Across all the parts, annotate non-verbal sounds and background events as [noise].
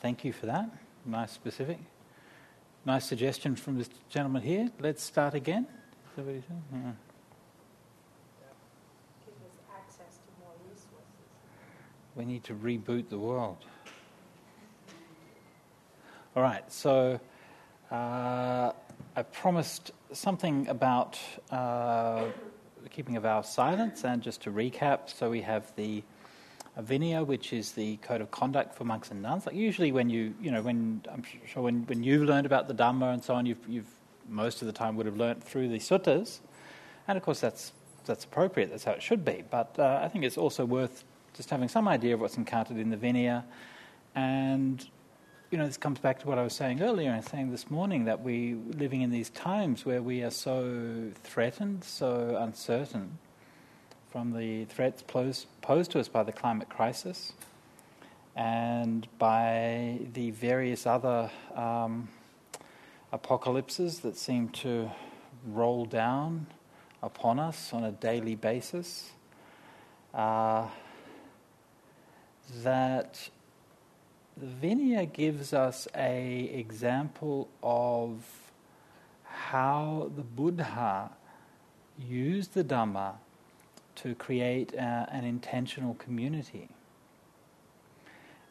Thank you for that. Nice specific. Nice suggestion from this gentleman here. Let's start again. Yeah. We need to reboot the world. All right, so uh, I promised something about uh, keeping of silence, and just to recap, so we have the Vinaya, which is the code of conduct for monks and nuns. Like usually, when you, you know, when I'm sure when, when you've learned about the Dhamma and so on, you've, you've most of the time would have learnt through the suttas, and of course that's that's appropriate. That's how it should be. But uh, I think it's also worth just having some idea of what's encountered in the Vinaya, and you know, this comes back to what I was saying earlier and saying this morning that we living in these times where we are so threatened, so uncertain from the threats posed, to us by the climate crisis and by the various other um, apocalypses that seem to roll down upon us on a daily basis. Uh, that the Vinaya gives us a example of how the Buddha used the Dhamma to create uh, an intentional community.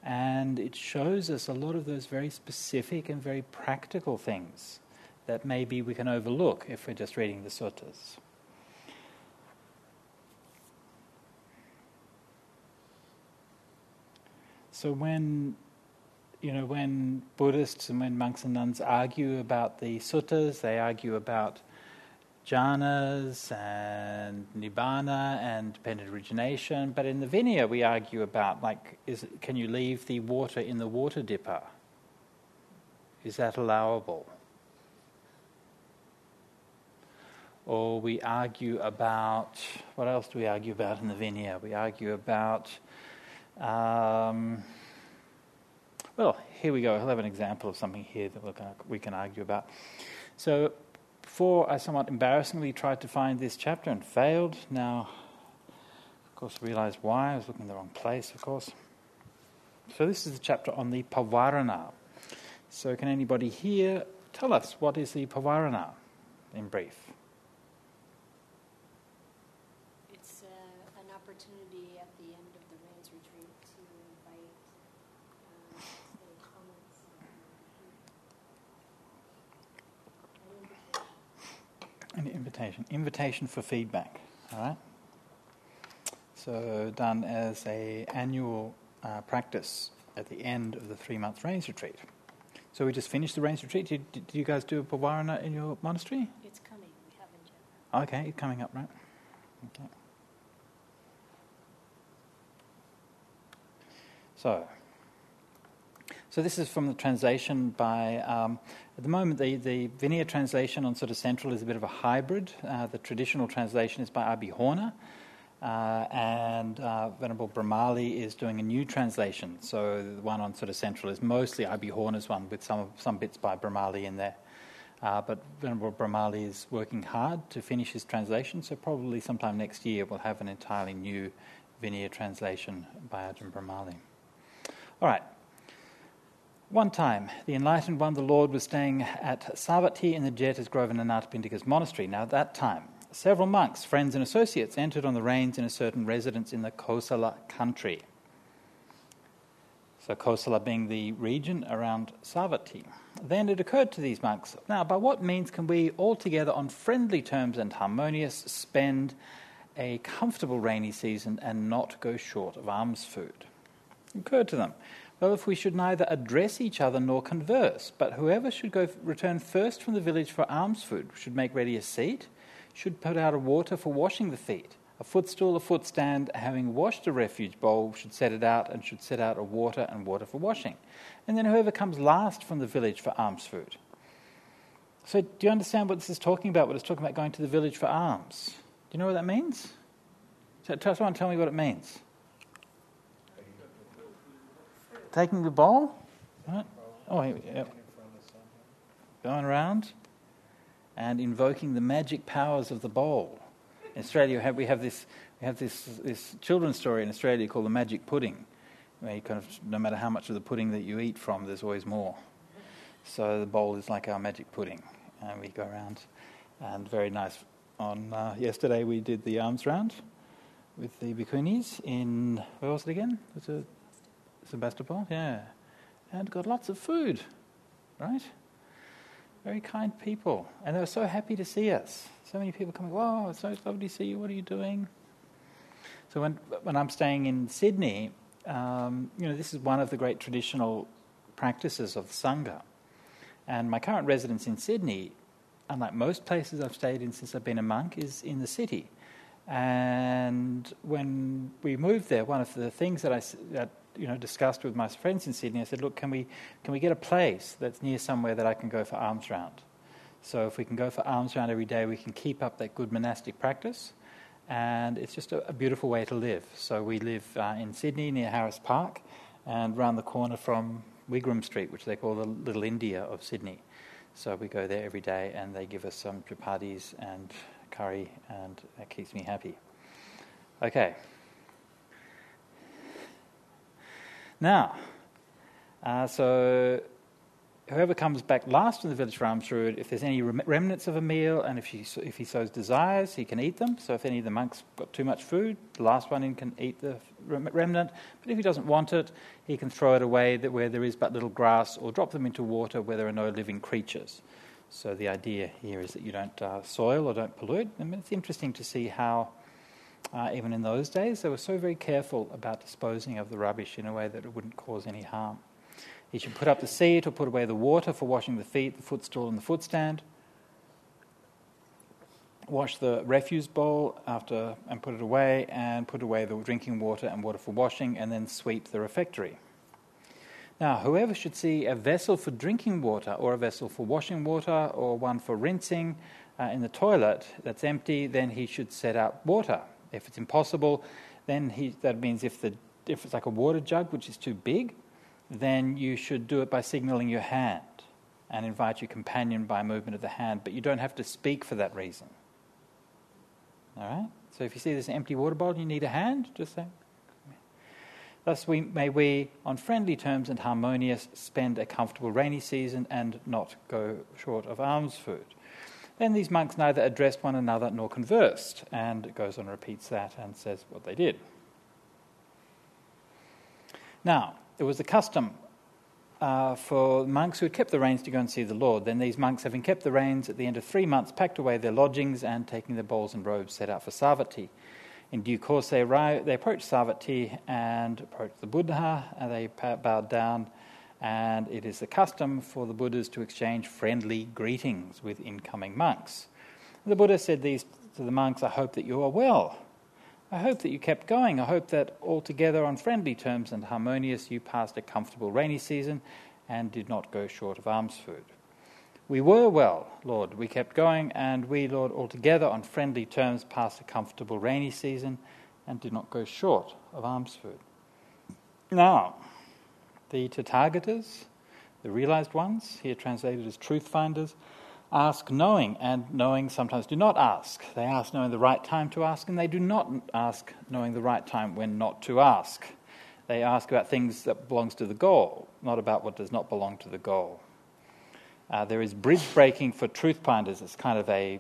And it shows us a lot of those very specific and very practical things that maybe we can overlook if we're just reading the suttas. So when you know when Buddhists and when monks and nuns argue about the suttas, they argue about jhanas and nibbana and dependent origination. But in the Vinaya, we argue about like, is can you leave the water in the water dipper? Is that allowable? Or we argue about what else do we argue about in the Vinaya? We argue about. Um, well, here we go. I'll have an example of something here that we can argue about. So, before I somewhat embarrassingly tried to find this chapter and failed. Now, of course, I realized why. I was looking in the wrong place, of course. So, this is the chapter on the Pavarana. So, can anybody here tell us what is the Pavarana in brief? Invitation. Invitation for feedback. All right. So done as a annual uh, practice at the end of the three month rains retreat. So we just finished the rains retreat. Did, did you guys do a pavarana in your monastery? It's coming. We haven't yet. Okay, it's coming up, right? Okay. So, so this is from the translation by um, at the moment, the, the Vinaya translation on SuttaCentral is a bit of a hybrid. Uh, the traditional translation is by I.B. Horner, uh, and uh, Venerable Brahmali is doing a new translation. So the one on SuttaCentral is mostly I.B. Horner's one, with some some bits by Brahmali in there. Uh, but Venerable Brahmali is working hard to finish his translation, so probably sometime next year we'll have an entirely new Vinaya translation by Ajahn Brahmali. All right, one time, the enlightened one, the Lord, was staying at Savatthi in the Jeta's Grove in Anathapindika's monastery. Now, at that time, several monks, friends, and associates entered on the rains in a certain residence in the Kosala country. So, Kosala being the region around Savatthi. Then it occurred to these monks now, by what means can we all together on friendly terms and harmonious spend a comfortable rainy season and not go short of alms food? It occurred to them well, if we should neither address each other nor converse, but whoever should go return first from the village for alms food should make ready a seat, should put out a water for washing the feet, a footstool, a footstand, having washed a refuge bowl, should set it out, and should set out a water and water for washing. And then whoever comes last from the village for alms food. So, do you understand what this is talking about? What it's talking about going to the village for alms? Do you know what that means? So, someone tell me what it means taking the bowl. Right? Oh, go. Going around and invoking the magic powers of the bowl. In Australia, we have, we have this we have this, this children's story in Australia called the Magic Pudding, where you kind of, no matter how much of the pudding that you eat from, there's always more. So the bowl is like our magic pudding, and we go around, and very nice. On uh, yesterday, we did the alms round with the bhikkhunis in where was it again? Was it Sebastopol? Yeah, and got lots of food, right? Very kind people, and they were so happy to see us. So many people coming. Wow, it's so lovely to see you. What are you doing? So when when I'm staying in Sydney, um, you know, this is one of the great traditional practices of the sangha. And my current residence in Sydney, unlike most places I've stayed in since I've been a monk, is in the city. And when we moved there, one of the things that I that, you know discussed with my friends in Sydney, I said, "Look, can we can we get a place that's near somewhere that I can go for alms round? So if we can go for alms round every day, we can keep up that good monastic practice, and it's just a, a beautiful way to live. So we live uh, in Sydney near Harris Park, and round the corner from Wigram Street, which they call the Little India of Sydney. So we go there every day, and they give us some chapatis and curry, and that keeps me happy. Okay. Now, uh, so whoever comes back last in the village for alms round, if there's any remnants of a meal and if he, if he so desires, he can eat them. So if any of the monks got too much food, the last one in can eat the remnant. But if he doesn't want it, he can throw it away where there is but little grass or drop them into water where there are no living creatures. So the idea here is that you don't uh, soil or don't pollute. I mean, it's interesting to see how, uh, even in those days, they were so very careful about disposing of the rubbish in a way that it wouldn't cause any harm. He should put up the seat or put away the water for washing the feet, the footstool, and the footstand. Wash the refuse bowl after and put it away, and put away the drinking water and water for washing, and then sweep the refectory. Now, whoever should see a vessel for drinking water, or a vessel for washing water, or one for rinsing uh, in the toilet that's empty, then he should set up water. If it's impossible, then he, that means if, the, if it's like a water jug which is too big, then you should do it by signaling your hand and invite your companion by movement of the hand, but you don't have to speak for that reason. All right? So if you see this empty water bowl, you need a hand, just say. Thus, we, may we, on friendly terms and harmonious, spend a comfortable rainy season and not go short of alms food. Then these monks neither addressed one another nor conversed, and it goes on and repeats that and says what they did. Now, it was the custom uh, for monks who had kept the rains to go and see the Lord. Then these monks, having kept the rains at the end of three months, packed away their lodgings and, taking their bowls and robes, set out for Savatthi. In due course, they, arrived, they approached Savatthi and approached the Buddha, and they bowed down. And it is the custom for the Buddhas to exchange friendly greetings with incoming monks. The Buddha said these to the monks I hope that you are well. I hope that you kept going. I hope that altogether on friendly terms and harmonious you passed a comfortable rainy season and did not go short of alms food. We were well, Lord. We kept going, and we, Lord, altogether on friendly terms passed a comfortable rainy season and did not go short of alms food. Now, the Tathagatas, the realized ones, here translated as truth finders, ask knowing, and knowing sometimes do not ask. They ask knowing the right time to ask, and they do not ask knowing the right time when not to ask. They ask about things that belongs to the goal, not about what does not belong to the goal. Uh, there is bridge breaking for truth finders. It's kind of a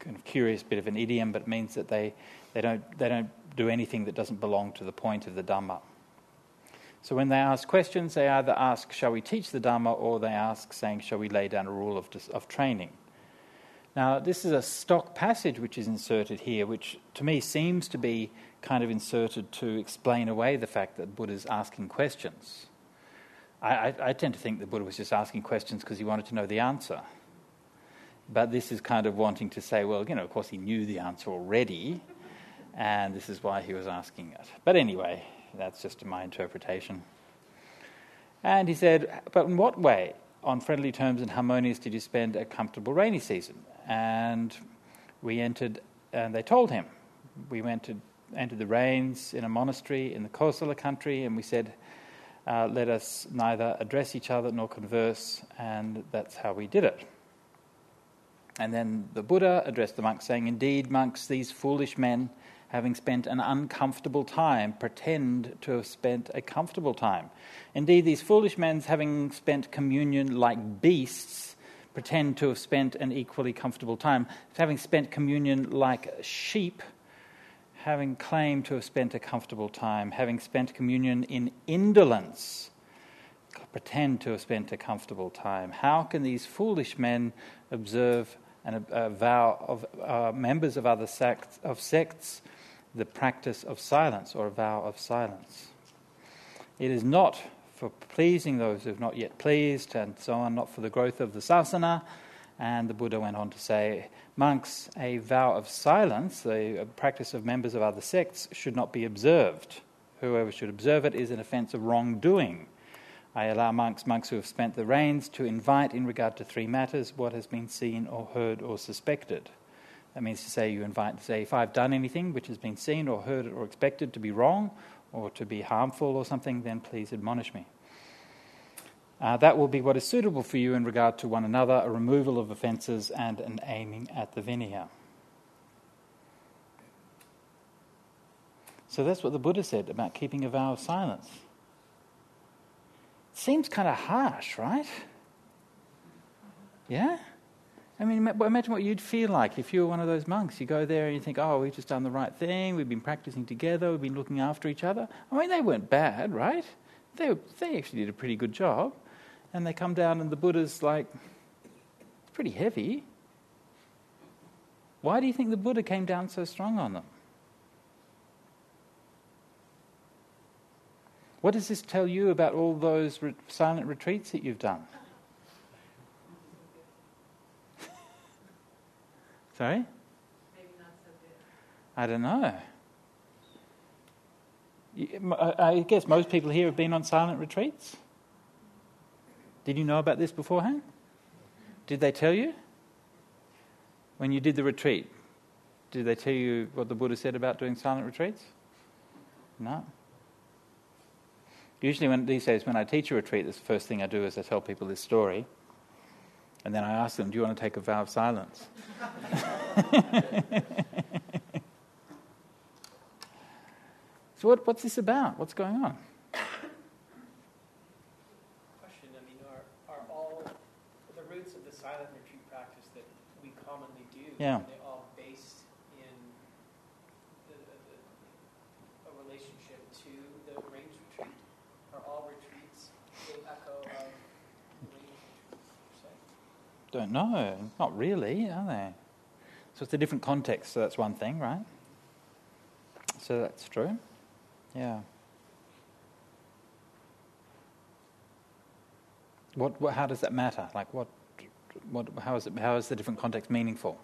kind of curious bit of an idiom, but it means that they, they, don't, they don't do anything that doesn't belong to the point of the Dhamma. So when they ask questions, they either ask, Shall we teach the Dhamma? or they ask, saying, Shall we lay down a rule of, of training? Now, this is a stock passage which is inserted here, which to me seems to be kind of inserted to explain away the fact that Buddha is asking questions. I, I, I tend to think that Buddha was just asking questions because he wanted to know the answer. But this is kind of wanting to say, well, you know, of course he knew the answer already, and this is why he was asking it. But anyway, that's just my interpretation. And he said, But in what way, on friendly terms and harmonious, did you spend a comfortable rainy season? And we entered, and they told him. We went to, entered the rains in a monastery in the Kosala country, and we said, uh, Let us neither address each other nor converse, and that's how we did it. And then the Buddha addressed the monks, saying, Indeed, monks, these foolish men having spent an uncomfortable time, pretend to have spent a comfortable time. Indeed, these foolish men, having spent communion like beasts, pretend to have spent an equally comfortable time. Having spent communion like sheep, having claimed to have spent a comfortable time. Having spent communion in indolence, pretend to have spent a comfortable time. How can these foolish men observe and a, a vow of uh, members of other sects, of sects the practice of silence or a vow of silence. It is not for pleasing those who have not yet pleased and so on, not for the growth of the sasana. And the Buddha went on to say, monks, a vow of silence, the practice of members of other sects, should not be observed. Whoever should observe it is an offence of wrongdoing. I allow monks, monks who have spent the rains, to invite in regard to three matters what has been seen or heard or suspected. That means to say you invite to say, if I've done anything which has been seen or heard or expected to be wrong or to be harmful or something, then please admonish me. Uh, that will be what is suitable for you in regard to one another, a removal of offences and an aiming at the vinaya. So that's what the Buddha said about keeping a vow of silence. Seems kind of harsh, right? Yeah? I mean, imagine what you'd feel like if you were one of those monks. You go there and you think, oh, we've just done the right thing. We've been practicing together. We've been looking after each other. I mean, they weren't bad, right? They, they actually did a pretty good job. And they come down, and the Buddha's like, it's pretty heavy. Why do you think the Buddha came down so strong on them? What does this tell you about all those re- silent retreats that you've done? Sorry? I don't know. I guess most people here have been on silent retreats. Did you know about this beforehand? Did they tell you? When you did the retreat, did they tell you what the Buddha said about doing silent retreats? No. Usually, when, these days, when I teach a retreat, the first thing I do is I tell people this story. And then I ask them, Do you want to take a vow of silence? [laughs] so, what, what's this about? What's going on? Question I mean, are, are all the roots of the silent retreat practice that we commonly do, yeah. are they all based in the, the, the, a relationship to the rains retreat? Are all retreats the echo of don't know. Not really, are they? So it's a different context, so that's one thing, right? So that's true. Yeah. What, what, how does that matter? Like, what, what, how, is it, how is the different context meaningful?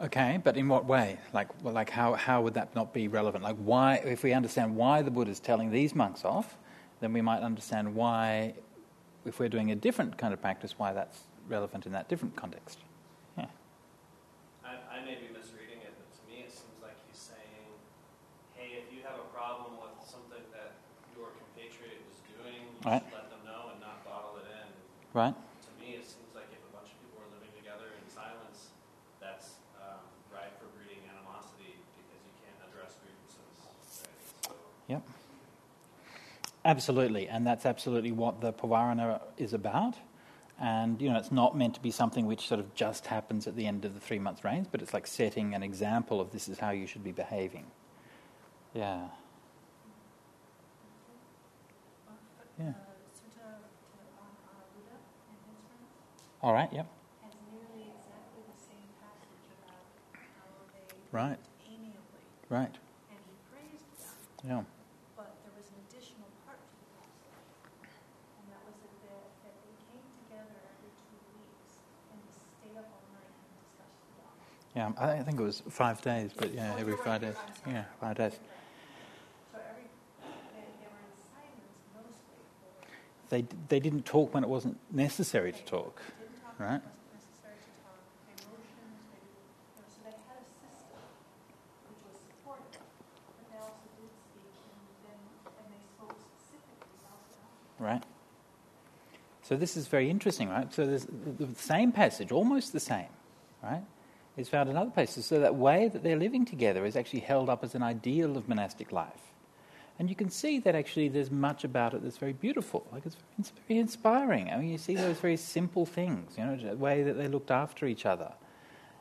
Okay, but in what way? Like, well, like how, how would that not be relevant? Like, why, if we understand why the Buddha is telling these monks off, then we might understand why, if we're doing a different kind of practice, why that's relevant in that different context. Yeah. I, I may be misreading it, but to me it seems like he's saying, hey, if you have a problem with something that your compatriot is doing, you right. should let them know and not bottle it in. Right. Absolutely, and that's absolutely what the Pavarana is about. And you know, it's not meant to be something which sort of just happens at the end of the three month rains, but it's like setting an example of this is how you should be behaving. Yeah. Yeah. All right. Yep. Right. Right. Yeah. Yeah, I think it was five days, but yeah, every five days. Yeah, five days. They, they didn't talk when it wasn't necessary to talk, right? right? So this is very interesting, right? So there's the same passage, almost the same, right? Is found in other places. So that way that they're living together is actually held up as an ideal of monastic life. And you can see that actually there's much about it that's very beautiful. Like it's very inspiring. I mean, you see those very simple things, you know, the way that they looked after each other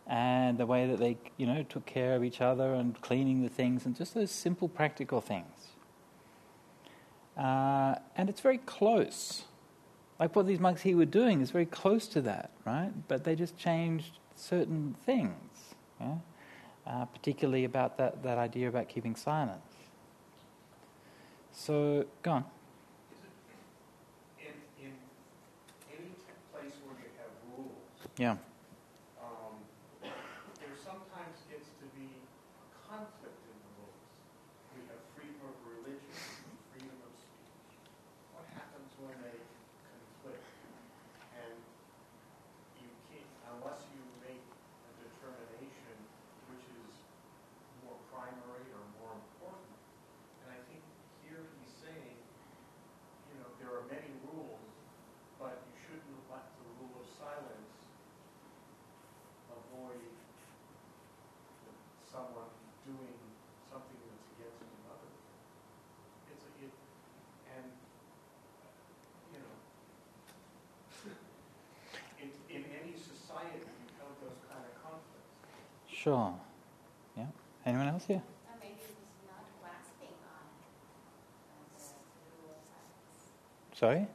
and the way that they, you know, took care of each other and cleaning the things and just those simple practical things. Uh, and it's very close. Like what these monks here were doing is very close to that, right? But they just changed certain things, yeah? uh, particularly about that, that idea about keeping silence. So, go on. In, in any place where you have rules, Yeah. um, there sometimes gets to be conflict in the rules. We have freedom of religion, freedom of speech. What happens when they conflict? And you can't, unless you make a determination which is more primary or more important. And I think here he's saying, you know, there are many rules, but you shouldn't let the rule of silence avoid someone doing something that's against another. It's a, it, and, you know, [laughs] in, in any society, you have those kind of conflicts. Sure. Yeah. Anyone else here? Or maybe it was not grasping on uh, the the rule of silence. Sorry?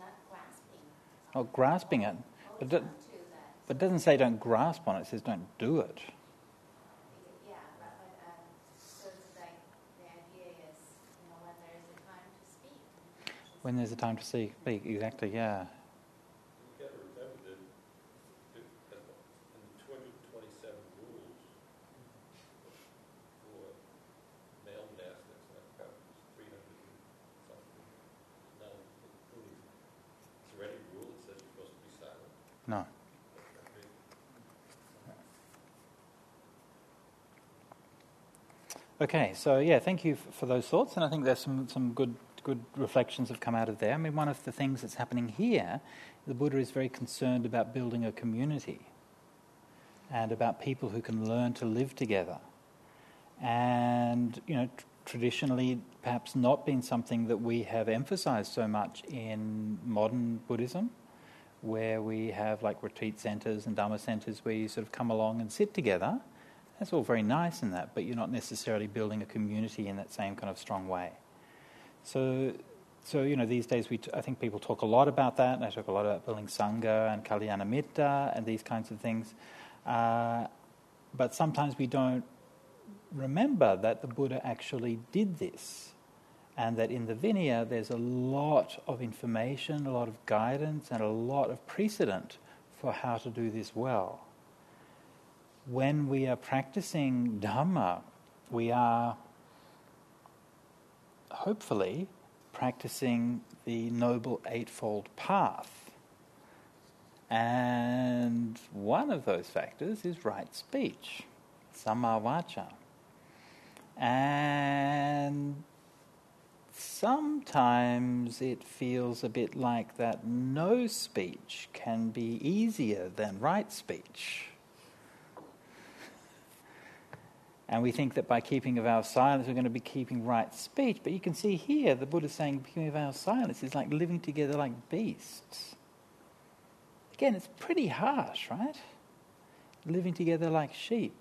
Not grasping. Oh, grasping it. But, do, on to that. but it doesn't say don't grasp on it, it says don't do it. Yeah, but, but um, so it's like the idea is, you know, when there is a time to speak. When there's a time to speak, exactly, yeah. You've got to remember that, that that in the two hundred and twenty-seven rules for male monastics, and that covers three hundred and something, none, including, is there any that says you're supposed to be silent? No. Okay, so yeah, thank you for those thoughts, and I think there's some, some good good reflections have come out of there. I mean, one of the things that's happening here, the Buddha is very concerned about building a community and about people who can learn to live together. And you know, tr- traditionally, perhaps not been something that we have emphasized so much in modern Buddhism, where we have like retreat centers and Dhamma centers where you sort of come along and sit together. That's all very nice in that, but you're not necessarily building a community in that same kind of strong way. So, so you know, these days we t- I think people talk a lot about that. They talk a lot about building sangha and kalyana mitta and these kinds of things. Uh, but sometimes we don't remember that the Buddha actually did this, and that in the Vinaya there's a lot of information, a lot of guidance, and a lot of precedent for how to do this well. When we are practicing Dhamma, we are hopefully practicing the Noble Eightfold Path. And one of those factors is right speech, samma vaca. And sometimes it feels a bit like that no speech can be easier than right speech. And we think that by keeping a vow of silence, we're going to be keeping right speech. But you can see here, the Buddha saying keeping a vow of silence is like living together like beasts. Again, it's pretty harsh, right? Living together like sheep.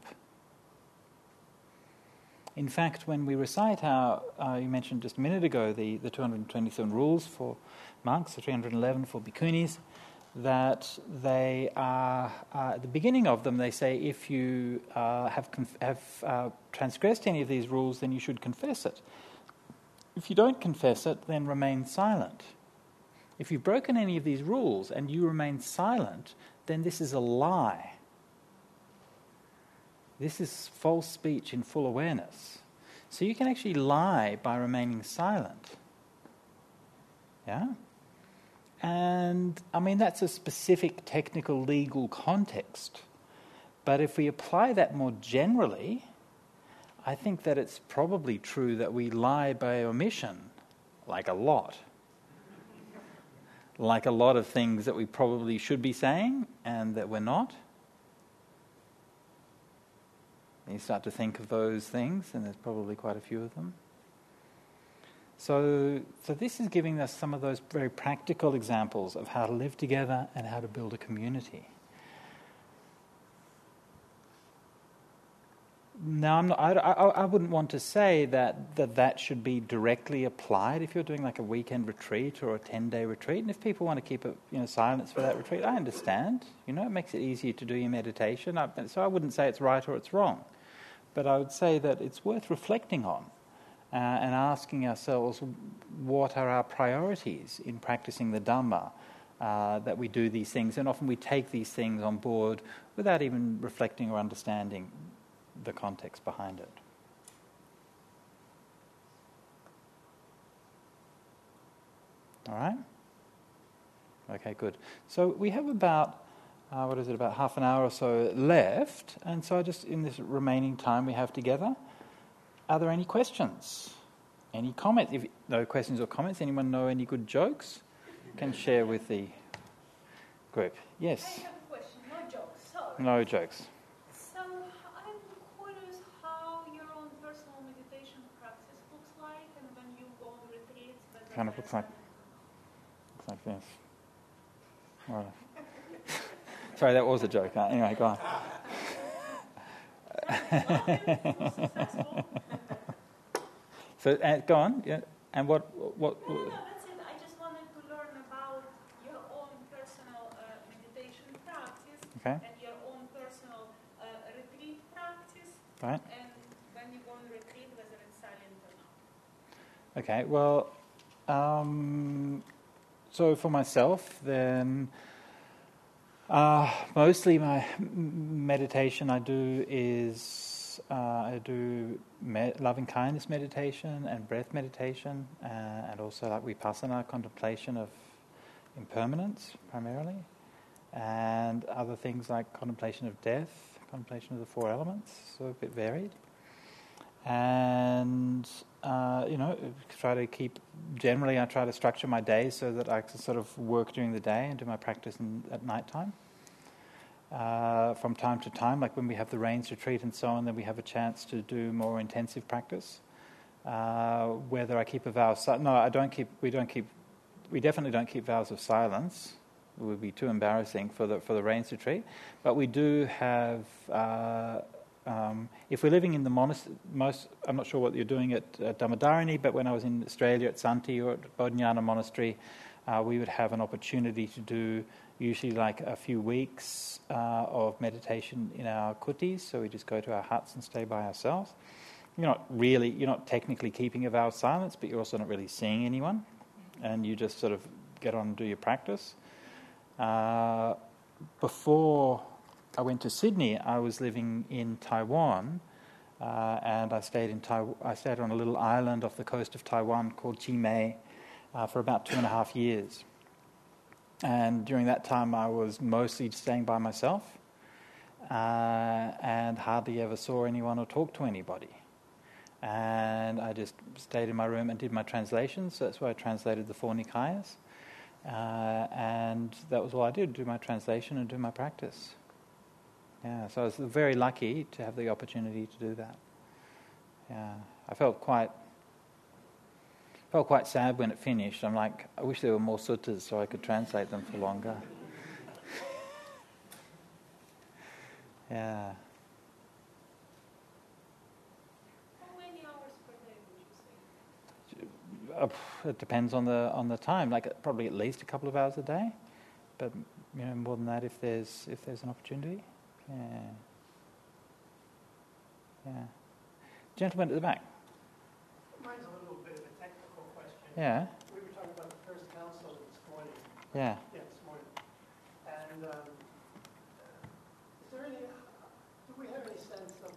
In fact, when we recite how uh, you mentioned just a minute ago the, the 227 rules for monks, the 311 for bhikkhunis, that they are, uh, at the beginning of them, they say if you uh, have, conf- have uh, transgressed any of these rules, then you should confess it. If you don't confess it, then remain silent. If you've broken any of these rules and you remain silent, then this is a lie. This is false speech in full awareness. So you can actually lie by remaining silent. Yeah? And I mean, that's a specific technical legal context. But if we apply that more generally, I think that it's probably true that we lie by omission, like a lot. like a lot of things that we probably should be saying and that we're not. And you start to think of those things, and there's probably quite a few of them. So, so this is giving us some of those very practical examples of how to live together and how to build a community. Now, not, I, I, I wouldn't want to say that, that that should be directly applied if you're doing like a weekend retreat or a 10 day retreat. And if people want to keep a, you know, silence for that retreat, I understand. You know, it makes it easier to do your meditation. I, so I wouldn't say it's right or it's wrong. But I would say that it's worth reflecting on uh, and asking ourselves what are our priorities in practicing the Dhamma. Uh, that we do these things, and often we take these things on board without even reflecting or understanding the context behind it. All right? Okay, good. So we have about, uh, what is it, about half an hour or so left. And so, just in this remaining time we have together, are there any questions? Any comments? If no questions or comments, anyone know any good jokes? Can share with the group. Yes. I have a question. No jokes. Sorry. No jokes. So I'm curious how your own personal meditation practice looks like, and when you go on retreats. Kind of looks like- Looks like this. Right. [laughs] Sorry, that was a joke. Uh, Anyway, go on. [laughs] So, uh, go on. Yeah. And what? What? No, no, that's it. I just wanted to learn about your own personal uh, meditation practice Okay. and your own personal uh, retreat practice, Right. and when you go on retreat, whether it's silent or not. Okay. Well, um, so for myself, then uh, mostly my meditation I do is uh, I do loving kindness meditation and breath meditation, uh, and also like vipassana contemplation of impermanence primarily, and other things like contemplation of death, contemplation of the four elements, so a bit varied. And uh, you know try to keep generally i try to structure my day so that i can sort of work during the day and do my practice in, at night time uh, from time to time like when we have the rains retreat and so on then we have a chance to do more intensive practice. Uh, whether i keep a vow no i don't keep we don't keep we definitely don't keep vows of silence. It would be too embarrassing for the for the rains retreat. But we do have uh, um, if we're living in the monastery, most, I'm not sure what you're doing at Dhammadharini, but when I was in Australia at Santi or at Bodhinyana Monastery, uh, we would have an opportunity to do usually like a few weeks uh, of meditation in our kutis. So we just go to our huts and stay by ourselves. You're not really, you're not technically keeping a vow of silence, but you're also not really seeing anyone, and you just sort of get on and do your practice. Uh, before I went to Sydney, I was living in Taiwan, uh, and I stayed in I stayed on a little island off the coast of Taiwan called Qimei uh, for about two and a half years. And during that time, I was mostly staying by myself, uh, and hardly ever saw anyone or talked to anybody. And I just stayed in my room and did my translations. So that's where I translated the four Nikayas. Uh, and that was all I did: do my translation and do my practice. Yeah, so I was very lucky to have the opportunity to do that. Yeah, I felt quite felt quite sad when it finished. I'm like, I wish there were more suttas so I could translate them for longer. [laughs] yeah. How many hours per day would you say? Uh, It depends on the on the time. Like probably at least a couple of hours a day, but you know more than that if there's if there's an opportunity. Yeah. Yeah. Gentleman at the back. Mine's a little bit of a technical question. Yeah. We were talking about the first council this morning, Yeah. yeah, this morning. And um, is there any, do we have any sense of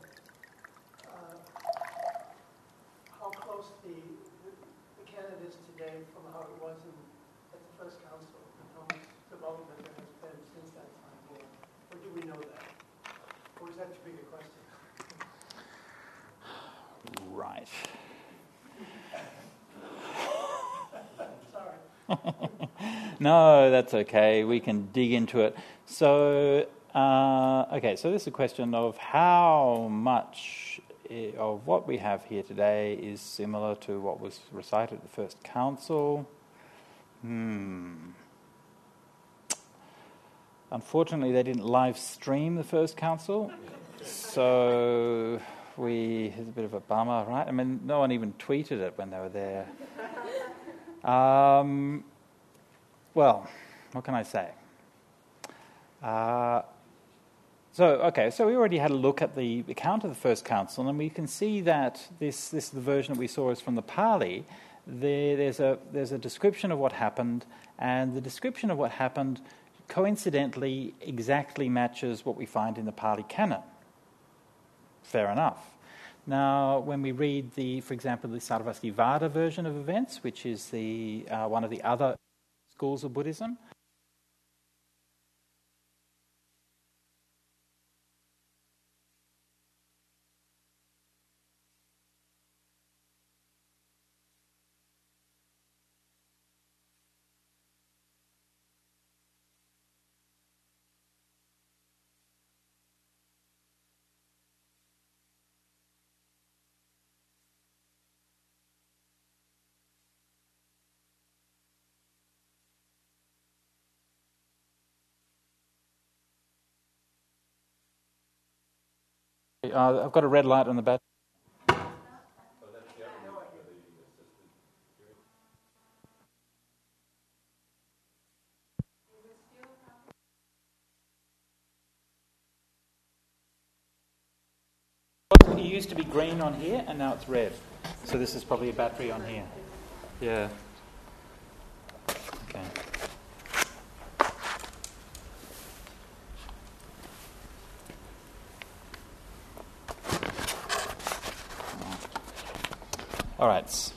uh, how close the, the the canon is today from how it was in, at the first council? And how much development there has been since that time? Or, or do we know that? Or is that too big a question? [sighs] Right. [laughs] no, that's okay. We can dig into it. So, uh, okay, so this is a question of how much of what we have here today is similar to what was recited at the first council. Hmm. Unfortunately, they didn't live stream the first council, so we it's a bit of a bummer, right? I mean, no one even tweeted it when they were there. Um, well, what can I say? Uh, so, okay, so we already had a look at the account of the first council, and we can see that this, this the version that we saw is from the Pali. There, there's, a, there's a description of what happened, and the description of what happened coincidentally exactly matches what we find in the Pali Canon. Fair enough. Now, when we read the, for example, the Sarvastivada version of events, which is the uh, one of the other schools of Buddhism, uh, I've got a red light on the back. It used to be green on here, and now it's red. So this is probably a battery on here. Yeah. Okay. All right.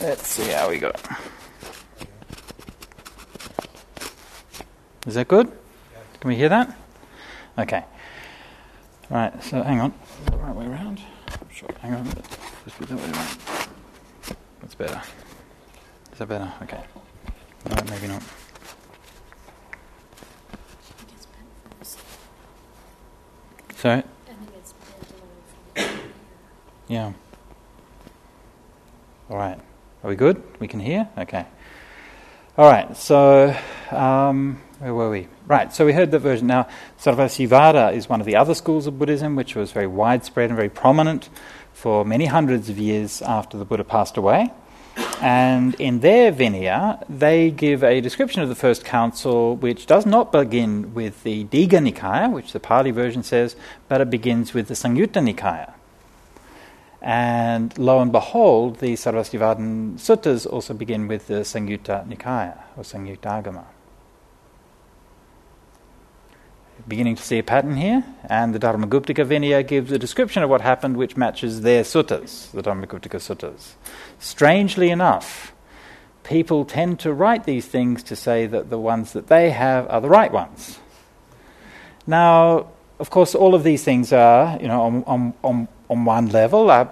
Let's see how we go. Is that good? Can we hear that? Okay. All right. So hang on. The right way around. Sure. Hang on. Just be that way around. That's better. Is that better? Okay. No, maybe not. Sorry. Yeah. All right. Are we good? We can hear? Okay. All right. So, um, where were we? Right. So we heard that version. Now, Sarvastivada is one of the other schools of Buddhism, which was very widespread and very prominent for many hundreds of years after the Buddha passed away. And in their Vinaya, they give a description of the first council which does not begin with the Digha Nikaya, which the Pali version says, but it begins with the Samyutta Nikaya. And lo and behold, the Sarvastivadin suttas also begin with the Samyutta Nikaya or Samyuttagama. Beginning to see a pattern here, and the Dharmaguptaka Vinaya gives a description of what happened which matches their suttas, the Dharmaguptaka suttas. Strangely enough, people tend to write these things to say that the ones that they have are the right ones. Now, of course, all of these things are, you know, on, on, on, on one level, are,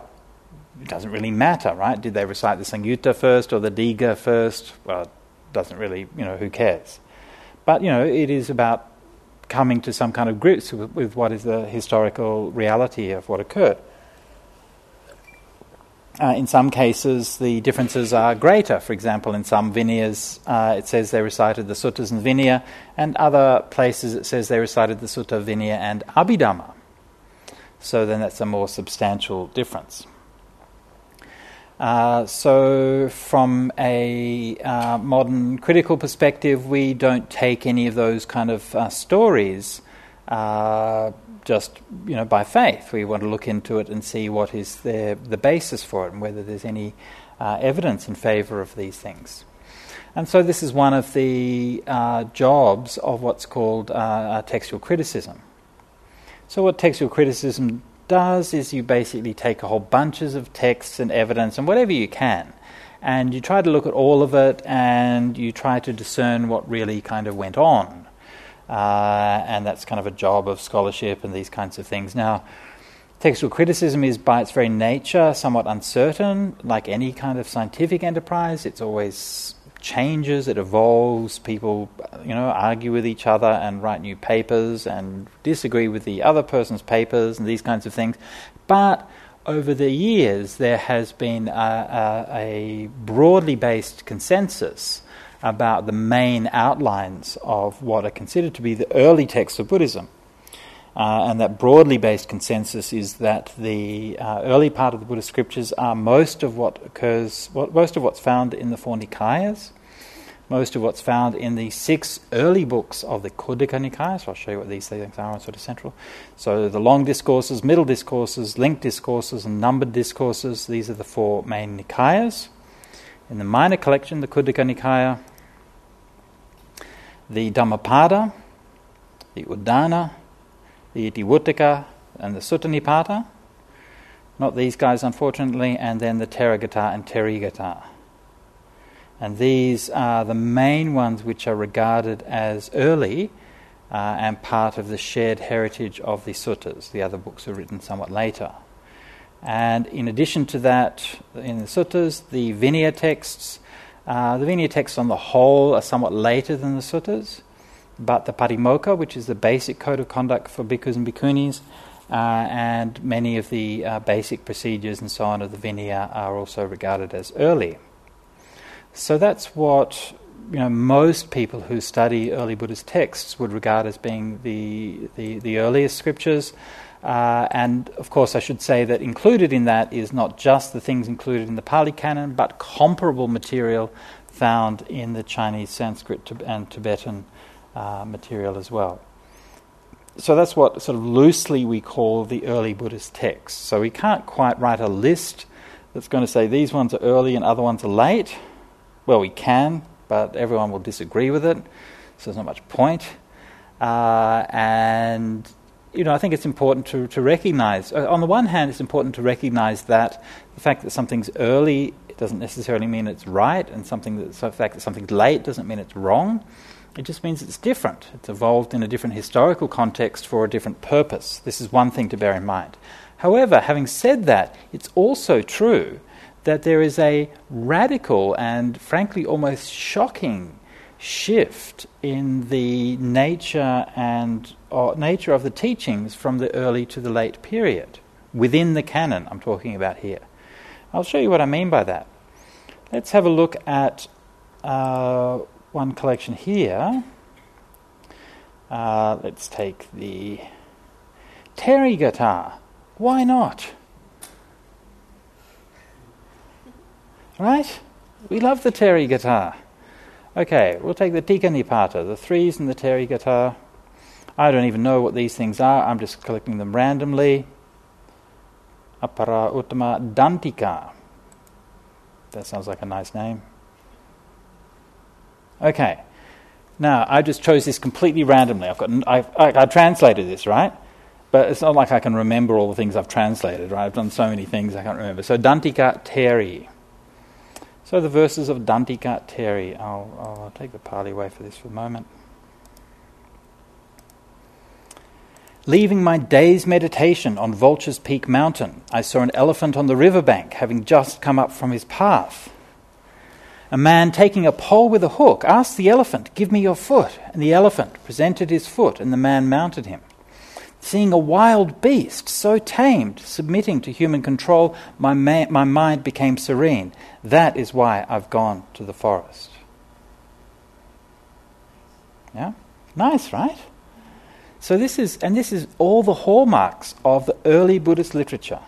it doesn't really matter, right? Did they recite the Samyutta first or the Digha first? Well, it doesn't really, you know, who cares? But, you know, it is about coming to some kind of grips with, with what is the historical reality of what occurred. Uh, in some cases, the differences are greater. For example, in some Vinayas, uh, it says they recited the suttas and Vinaya, and other places it says they recited the sutta, Vinaya, and Abhidhamma. So then that's a more substantial difference. Uh, so, from a uh, modern critical perspective, we don't take any of those kind of uh, stories uh, just you know by faith. We want to look into it and see what is the the basis for it and whether there's any uh, evidence in favour of these things. And so, this is one of the uh, jobs of what's called textual criticism. So, what textual criticism does is you basically take a whole bunches of texts and evidence and whatever you can, and you try to look at all of it and you try to discern what really kind of went on. Uh, and that's kind of a job of scholarship and these kinds of things. Now, textual criticism is by its very nature somewhat uncertain. Like any kind of scientific enterprise, it's always changes, it evolves. People, you know, argue with each other and write new papers and disagree with the other person's papers and these kinds of things. But over the years, there has been a, a, a broadly based consensus about the main outlines of what are considered to be the early texts of Buddhism. Uh, and that broadly based consensus is that the uh, early part of the Buddhist scriptures are most of what occurs, what, most of what's found in the four Nikayas, most of what's found in the six early books of the Khuddaka Nikaya. So I'll show you what these things are on SuttaCentral. So the long discourses, middle discourses, linked discourses, and numbered discourses. These are the four main Nikayas. In the minor collection, the Khuddaka Nikaya, the Dhammapada, the Udana, the Itivuttaka, and the Sutta Nipata. Not these guys, unfortunately, and then the Theragatha and Therigatha. And these are the main ones which are regarded as early uh, and part of the shared heritage of the suttas. The other books are written somewhat later. And in addition to that, in the suttas, the Vinaya texts, uh, the Vinaya texts on the whole are somewhat later than the suttas, but the Patimokkha, which is the basic code of conduct for bhikkhus and bhikkhunis, uh, and many of the uh, basic procedures and so on of the Vinaya are also regarded as early. So that's what you know most people who study early Buddhist texts would regard as being the the, the earliest scriptures. Uh, and of course, I should say that included in that is not just the things included in the Pali Canon, but comparable material found in the Chinese, Sanskrit, and Tibetan uh, material as well. So that's what sort of loosely we call the early Buddhist texts. So we can't quite write a list that's going to say these ones are early and other ones are late. Well, we can, but everyone will disagree with it, so there's not much point. Uh, and you know, I think it's important to, to recognize. Uh, on the one hand, it's important to recognize that the fact that something's early doesn't necessarily mean it's right, and something that, so the fact that something's late doesn't mean it's wrong. It just means it's different. It's evolved in a different historical context for a different purpose. This is one thing to bear in mind. However, having said that, it's also true that there is a radical and frankly almost shocking shift in the nature and uh, nature of the teachings from the early to the late period within the canon I'm talking about here. I'll show you what I mean by that. Let's have a look at uh, one collection here. Uh, let's take the Therigatha. Why not? Right? We love the Therigatha. Okay, we'll take the Tika Nipata, the threes and the Therigatha. I don't even know what these things are, I'm just collecting them randomly. Apara Uttama Dantika. That sounds like a nice name. Okay, now I just chose this completely randomly. I've got I, I, I translated this right, but it's not like I can remember all the things I've translated. Right, I've done so many things I can't remember. So Dantika Teri. So the verses of Dantika Teri. I'll, I'll take the Pali way for this for a moment. Leaving my day's meditation on Vulture's Peak Mountain, I saw an elephant on the riverbank having just come up from his path. A man taking a pole with a hook asked the elephant, Give me your foot. And the elephant presented his foot, and the man mounted him. Seeing a wild beast so tamed, submitting to human control, my, ma- my mind became serene. That is why I've gone to the forest. Yeah? Nice, right? So this is, and this is all the hallmarks of the early Buddhist literature.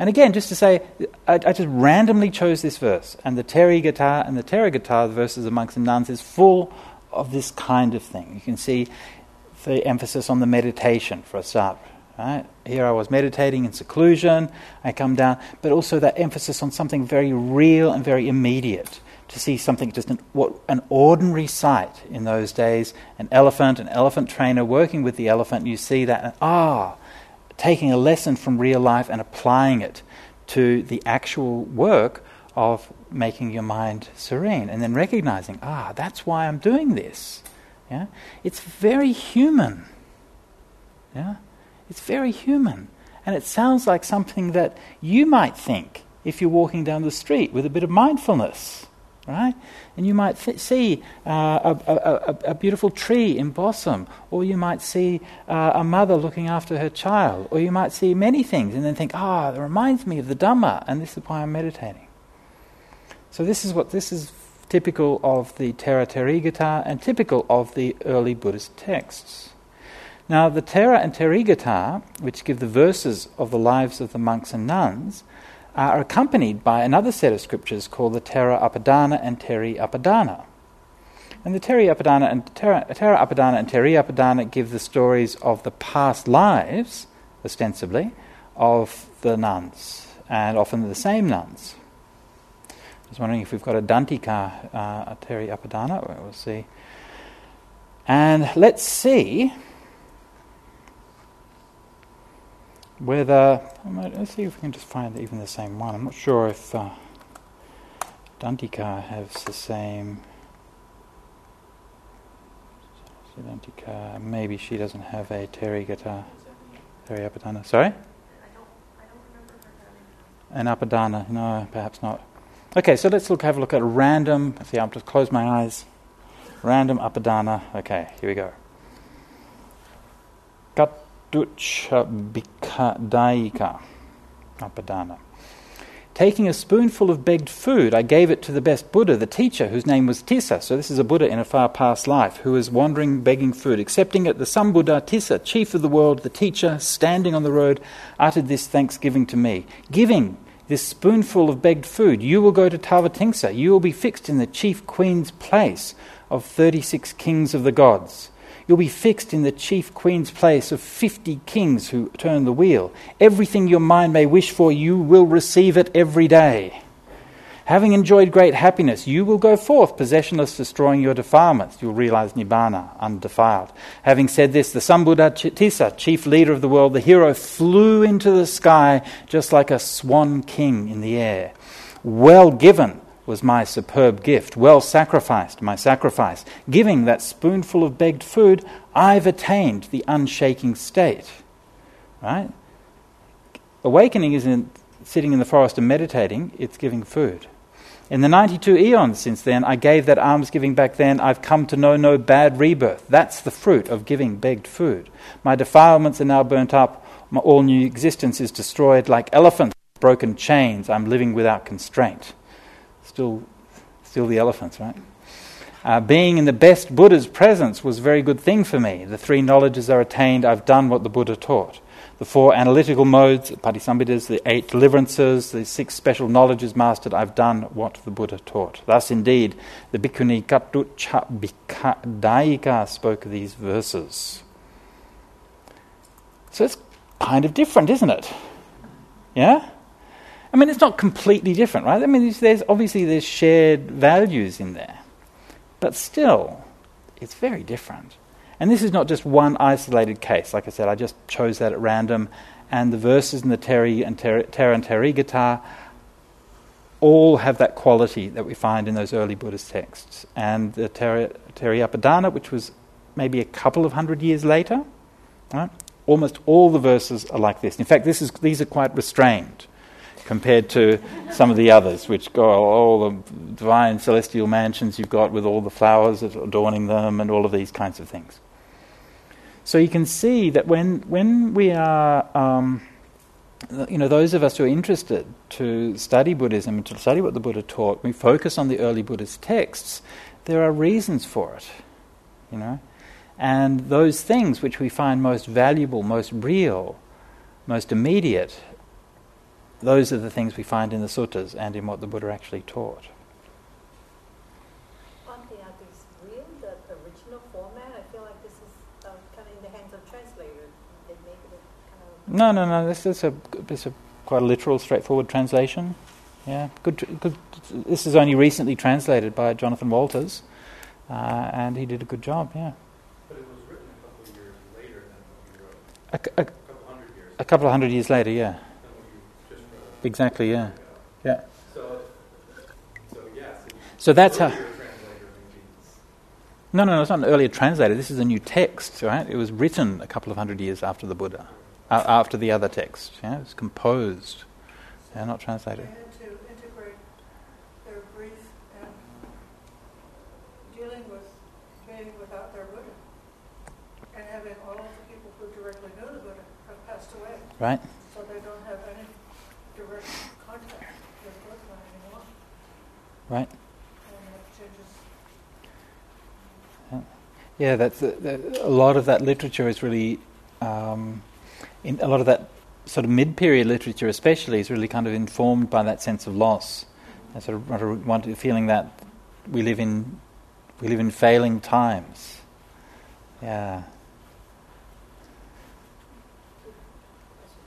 And again, just to say, I, I just randomly chose this verse, and the Theragatha and the Therigatha, the verses of monks and nuns, is full of this kind of thing. You can see the emphasis on the meditation for a start. Right? Here I was meditating in seclusion, I come down, but also that emphasis on something very real and very immediate. To see something just an, what, an ordinary sight in those days an elephant, an elephant trainer working with the elephant, you see that, and ah, taking a lesson from real life and applying it to the actual work of making your mind serene, and then recognizing, ah, that's why I'm doing this. Yeah? It's very human. Yeah? It's very human. And it sounds like something that you might think if you're walking down the street with a bit of mindfulness. Right? And you might th- see uh, a, a, a, beautiful tree in blossom, or you might see uh, a mother looking after her child, or you might see many things and then think, ah, oh, it reminds me of the Dhamma, and this is why I'm meditating. So this is what this is typical of the Thera Therigatha and typical of the early Buddhist texts. Now, the Thera and Therigatha, which give the verses of the lives of the monks and nuns, are accompanied by another set of scriptures called the Thera Apadana and Theri Apadana. And the Theri Apadana and Thera Apadana and Theri Apadana give the stories of the past lives, ostensibly, of the nuns, and often the same nuns. I was wondering if we've got a Dantika, uh, a Theri Apadana. We'll see. And let's see whether let's see if we can just find even the same one. I'm not sure if uh, Dantika has the same. Dantika, maybe she doesn't have a Terry guitar. Theri Apadana. Sorry? An Apadana. No, perhaps not. Okay, so let's look have a look at a random. See, I'll just close my eyes. Random Apadana. Okay, here we go. Cut Duchabikadaika, Apadana. Taking a spoonful of begged food, I gave it to the best Buddha, the teacher, whose name was Tissa. So, this is a Buddha in a far past life who was wandering begging food. Accepting it, the Sambuddha Tissa, chief of the world, the teacher, standing on the road, uttered this thanksgiving to me. Giving this spoonful of begged food, you will go to Tavatimsa. You will be fixed in the chief queen's place of 36 kings of the gods. You'll be fixed in the chief queen's place of 50 kings who turn the wheel. Everything your mind may wish for, you will receive it every day. Having enjoyed great happiness, you will go forth possessionless, destroying your defilements. You'll realize Nibbana, undefiled. Having said this, the Sambuddha Tissa, chief leader of the world, the hero, flew into the sky just like a swan king in the air. Well given was my superb gift, well sacrificed, my sacrifice. Giving that spoonful of begged food, I've attained the unshaking state. Right? Awakening isn't sitting in the forest and meditating, it's giving food. In the 92 eons since then, I gave that almsgiving back then. I've come to know no bad rebirth. That's the fruit of giving begged food. My defilements are now burnt up. My all new existence is destroyed like elephants, broken chains. I'm living without constraint still, still the elephants, right? Uh, being in the best Buddha's presence was a very good thing for me. The three knowledges are attained, I've done what the Buddha taught. The four analytical modes, patisambhidas, the eight deliverances, the six special knowledges mastered, I've done what the Buddha taught. Thus, indeed, the Bhikkhuni Katucha Bhikkadaika spoke these verses. So it's kind of different, isn't it? Yeah? I mean, it's not completely different, right? I mean, there's, obviously there's shared values in there, but still, it's very different. And this is not just one isolated case. Like I said, I just chose that at random, and the verses in the Teri and Ter- and Therigatha all have that quality that we find in those early Buddhist texts. And the Teri, Apadana, which was maybe a couple of hundred years later, right? almost all the verses are like this. In fact, this is, these are quite restrained compared to some of the others, which go all the divine celestial mansions you've got with all the flowers adorning them and all of these kinds of things. So you can see that when when we are, um, you know, those of us who are interested to study Buddhism and to study what the Buddha taught, we focus on the early Buddhist texts. There are reasons for it, you know, and those things which we find most valuable, most real, most immediate those are the things we find in the suttas and in what the Buddha actually taught. Aren't the others real, the original format? I feel like this is uh, kind of in the hands of translators. They make it kind of no, no, no. This is a, this is a quite a literal, straightforward translation. Yeah, good, good. This is only recently translated by Jonathan Walters, uh, and he did a good job. Yeah. But it was written a couple of years later than what you wrote. A, a, A couple hundred years. a couple of hundred years later, yeah. than what you just wrote. Exactly, yeah. Yeah. So, so yes. So that's how. earlier translator means No, no, no, it's not an earlier translator. This is a new text, right? It was written a couple of hundred years after the Buddha, uh, after the other text. Yeah, it was composed. Yeah, not They translated. had to integrate their brief and day without their Buddha. And having all of the people who directly knew the Buddha have passed away. Right? So they don't have any direct contact with Buddha anymore. Right? And. Yeah, that's a, a lot of that literature is really, um, in, a lot of that sort of mid-period literature, especially, is really kind of informed by that sense of loss. I sort of want feeling that we live in we live in failing times. Yeah.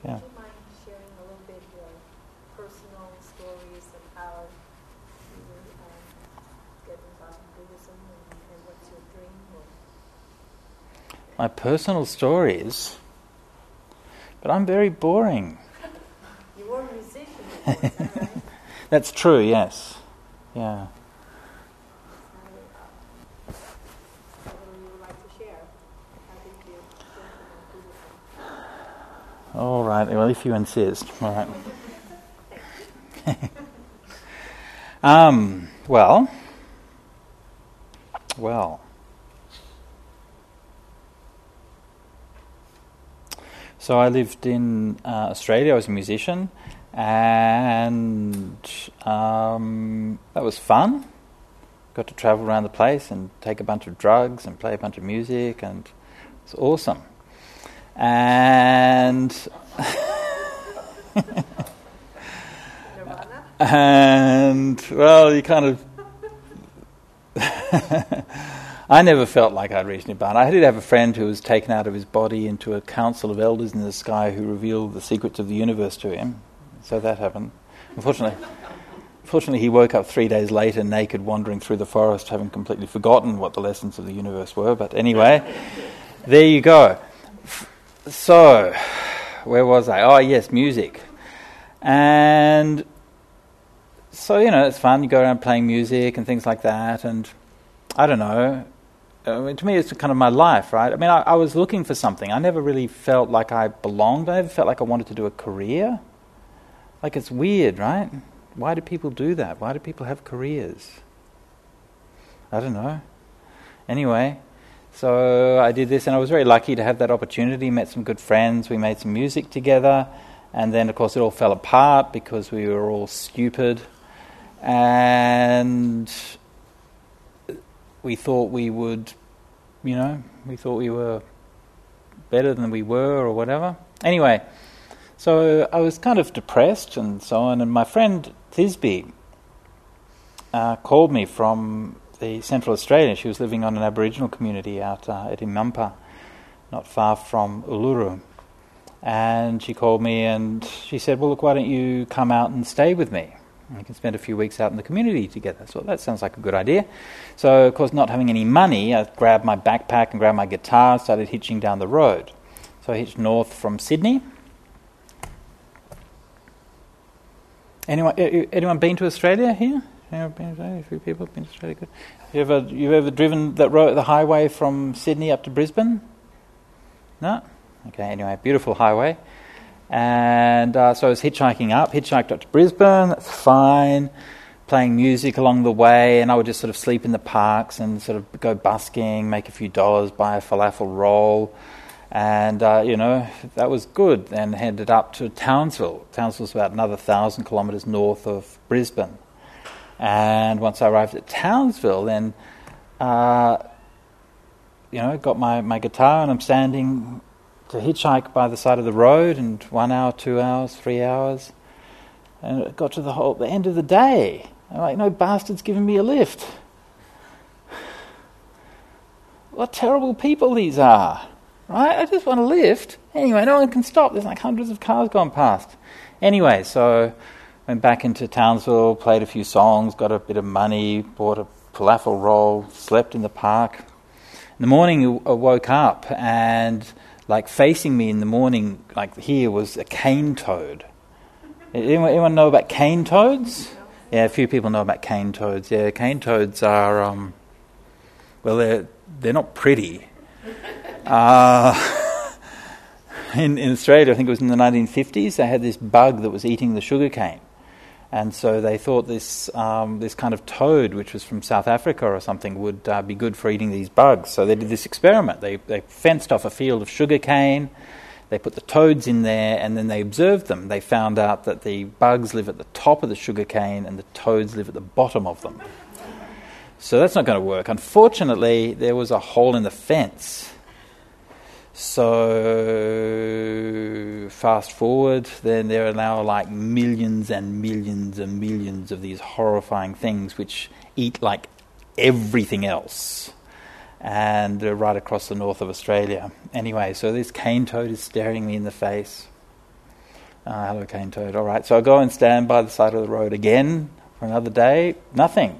Yeah. Would you mind sharing a little bit your personal stories of how you um, get involved in Buddhism and, and what's your dream? Or My personal stories, but I'm very boring. [laughs] you were a musician before, that right? [laughs] That's true. Yes. Yeah. What would you like to share? How did you get into Buddhism? All right. Well, if you insist. All right. [laughs] um. Well. Well. So I lived in uh, Australia. I was a musician, and um, that was fun. Got to travel around the place and take a bunch of drugs and play a bunch of music, and it's awesome. And [laughs] and well, you kind of. [laughs] I never felt like I'd reached Nibbana. I did have a friend who was taken out of his body into a council of elders in the sky who revealed the secrets of the universe to him. So that happened. Unfortunately, unfortunately, he woke up three days later, naked, wandering through the forest, having completely forgotten what the lessons of the universe were. But anyway, there you go. So, where was I? Oh, yes, music. And so, you know, it's fun. You go around playing music and things like that. And I don't know. I mean, to me, it's kind of my life, right? I mean, I, I was looking for something. I never really felt like I belonged. I never felt like I wanted to do a career. Like, it's weird, right? Why do people do that? Why do people have careers? I don't know. Anyway, so I did this, and I was very lucky to have that opportunity. Met some good friends. We made some music together, and then, of course, it all fell apart because we were all stupid, and we thought we would, you know, we thought we were better than we were, or whatever. Anyway, so I was kind of depressed and so on, and my friend Thisbe uh, called me from the Central Australia. She was living on an Aboriginal community out uh, at Imanpa, not far from Uluru. And she called me and she said, Well, look, why don't you come out and stay with me? We can spend a few weeks out in the community together. So that sounds like a good idea. So, of course, not having any money, I grabbed my backpack and grabbed my guitar and started hitching down the road. So I hitched north from Sydney. Anyone, anyone been to Australia here? Anyone been to Australia? A few people been to Australia. Good. You ever, you ever driven that road, the highway from Sydney up to Brisbane? No. Okay. Anyway, beautiful highway. And uh, so I was hitchhiking up, hitchhiked up to Brisbane, that's fine, playing music along the way, and I would just sort of sleep in the parks and sort of go busking, make a few dollars, buy a falafel roll, and, uh, you know, that was good. Then headed up to Townsville. Townsville's about another thousand kilometres north of Brisbane. And once I arrived at Townsville, then, uh, you know, got my, my guitar and I'm standing to hitchhike by the side of the road, and one hour, two hours, three hours, and it got to the whole the end of the day. I'm like, no bastard's giving me a lift. What terrible people these are, right? I just want a lift. Anyway, no one can stop. There's like hundreds of cars gone past. Anyway, so went back into Townsville, played a few songs, got a bit of money, bought a falafel roll, slept in the park. In the morning, I woke up and like facing me in the morning, like here, was a cane toad. Anyone, anyone know about cane toads? Yeah, a few people know about cane toads. Yeah, cane toads are, um, well, they're, they're not pretty. Uh, [laughs] in, in Australia, I think it was in the 1950s, they had this bug that was eating the sugar cane. And so they thought this, um, this kind of toad, which was from South Africa or something, would uh, be good for eating these bugs. So they did this experiment. They, they fenced off a field of sugarcane, they put the toads in there, and then they observed them. They found out that the bugs live at the top of the sugarcane and the toads live at the bottom of them. So that's not going to work. Unfortunately, there was a hole in the fence. So, fast forward, then there are now like millions and millions and millions of these horrifying things which eat like everything else. And uh, right across the north of Australia. Anyway, so this cane toad is staring me in the face. Uh, hello, cane toad. All right, so I go and stand by the side of the road again for another day. Nothing.